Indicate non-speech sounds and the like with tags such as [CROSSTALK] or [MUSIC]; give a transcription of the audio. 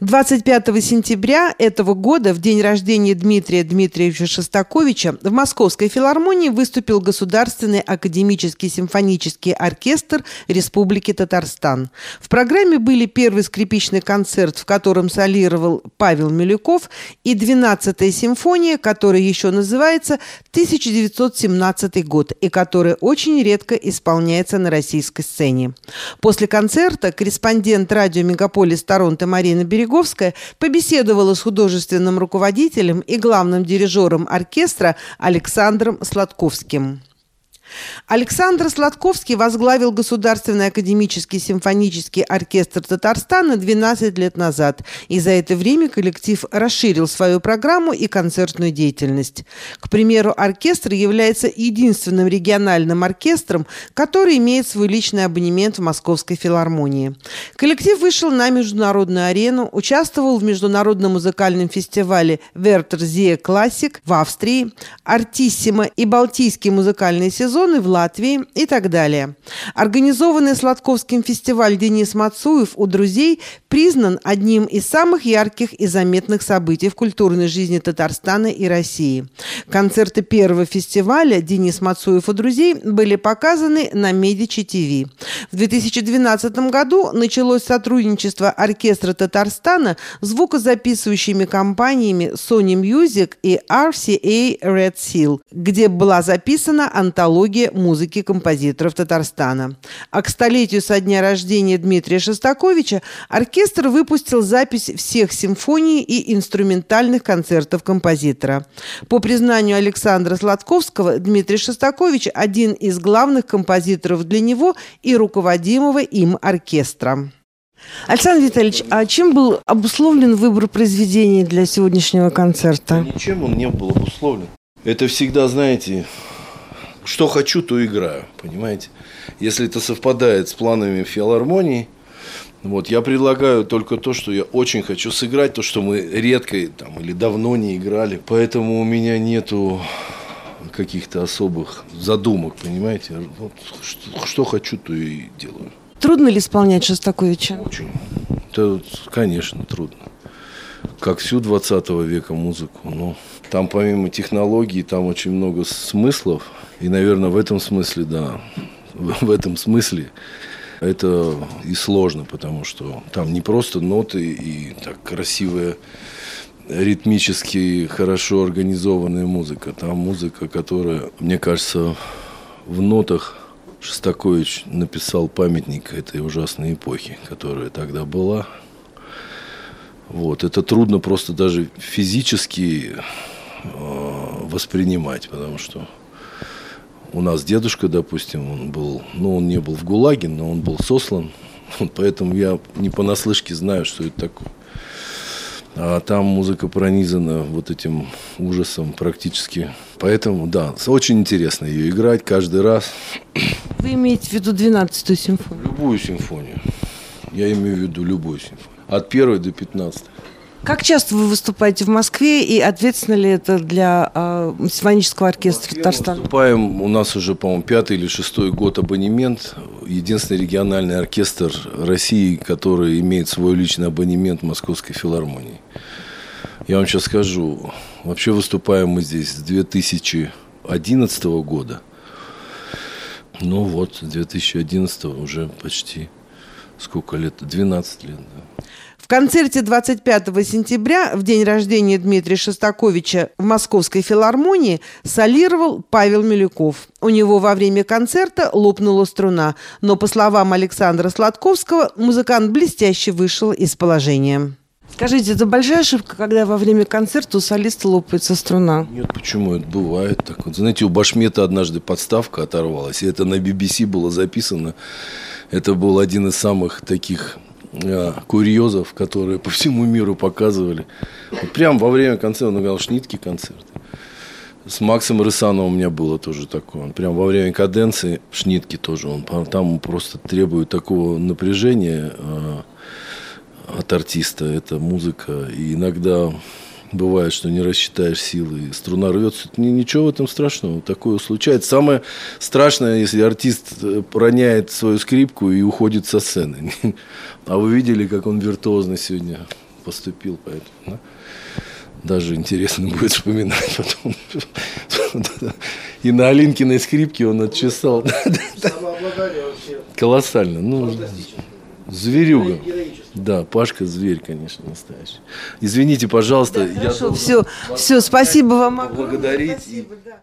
25 сентября этого года, в день рождения Дмитрия Дмитриевича Шостаковича, в Московской филармонии выступил Государственный академический симфонический оркестр Республики Татарстан. В программе были первый скрипичный концерт, в котором солировал Павел Милюков, и 12-я симфония, которая еще называется 1917 год и которая очень редко исполняется на российской сцене. После концерта корреспондент радио «Мегаполис Торонто» Марина Береговая Береговская побеседовала с художественным руководителем и главным дирижером оркестра Александром Сладковским. Александр Сладковский возглавил Государственный академический симфонический оркестр Татарстана 12 лет назад, и за это время коллектив расширил свою программу и концертную деятельность. К примеру, оркестр является единственным региональным оркестром, который имеет свой личный абонемент в Московской филармонии. Коллектив вышел на международную арену, участвовал в международном музыкальном фестивале «Вертер Классик» в Австрии, «Артиссимо» и «Балтийский музыкальный сезон» зоны в Латвии и так далее. Организованный Сладковским фестиваль Денис Мацуев у друзей признан одним из самых ярких и заметных событий в культурной жизни Татарстана и России. Концерты первого фестиваля Денис Мацуев у друзей были показаны на Медичи ТВ. В 2012 году началось сотрудничество оркестра Татарстана с звукозаписывающими компаниями Sony Music и RCA Red Seal, где была записана антология каталоге музыки композиторов Татарстана. А к столетию со дня рождения Дмитрия Шостаковича оркестр выпустил запись всех симфоний и инструментальных концертов композитора. По признанию Александра Сладковского, Дмитрий Шостакович – один из главных композиторов для него и руководимого им оркестра. Александр Витальевич, а чем был обусловлен выбор произведений для сегодняшнего концерта? Ничем он не был обусловлен. Это всегда, знаете, что хочу, то играю, понимаете? Если это совпадает с планами филармонии, вот, я предлагаю только то, что я очень хочу сыграть, то, что мы редко там, или давно не играли. Поэтому у меня нету каких-то особых задумок, понимаете? Вот, что, что хочу, то и делаю. Трудно ли исполнять Шостаковича? Очень. Это, конечно, трудно. Как всю 20 века музыку. Но там помимо технологий, там очень много смыслов – и, наверное, в этом смысле, да, в этом смысле это и сложно, потому что там не просто ноты и так красивая ритмически хорошо организованная музыка. Там музыка, которая, мне кажется, в нотах Шостакович написал памятник этой ужасной эпохи, которая тогда была. Вот. Это трудно просто даже физически э, воспринимать, потому что у нас дедушка, допустим, он был, ну, он не был в ГУЛАГе, но он был сослан. [LAUGHS] Поэтому я не понаслышке знаю, что это такое. А там музыка пронизана вот этим ужасом практически. Поэтому, да, очень интересно ее играть каждый раз. Вы имеете в виду 12-ю симфонию? Любую симфонию. Я имею в виду любую симфонию. От первой до пятнадцатой. Как часто вы выступаете в Москве и ответственно ли это для э, симфонического оркестра Татарстана? Мы выступаем, у нас уже, по-моему, пятый или шестой год абонемент. Единственный региональный оркестр России, который имеет свой личный абонемент Московской филармонии. Я вам сейчас скажу, вообще выступаем мы здесь с 2011 года. Ну вот, с 2011 уже почти сколько лет? 12 лет, да. В концерте 25 сентября, в день рождения Дмитрия Шостаковича в Московской филармонии, солировал Павел Милюков. У него во время концерта лопнула струна, но, по словам Александра Сладковского, музыкант блестяще вышел из положения. Скажите, это большая ошибка, когда во время концерта у солиста лопается струна? Нет, почему? Это бывает так. Вот, знаете, у Башмета однажды подставка оторвалась, и это на BBC было записано. Это был один из самых таких Э, курьезов, которые по всему миру показывали. Вот прям во время концерта, он играл шнитки концерт. С Максом Рысановым у меня было тоже такое. Он прям во время каденции, шнитки тоже, он там просто требует такого напряжения э, от артиста, это музыка. И иногда бывает, что не рассчитаешь силы, струна рвется. Ничего в этом страшного, такое случается. Самое страшное, если артист э, роняет свою скрипку и уходит со сцены. [LAUGHS] А вы видели, как он виртуозно сегодня поступил, поэтому да, даже интересно будет вспоминать потом. [LAUGHS] И на Алинкиной скрипке он отчесал. [LAUGHS] Колоссально. Ну, зверюга. Да, Пашка зверь, конечно, настоящий. Извините, пожалуйста. Хорошо, я все, все, спасибо вам. Благодарить. Спасибо, да.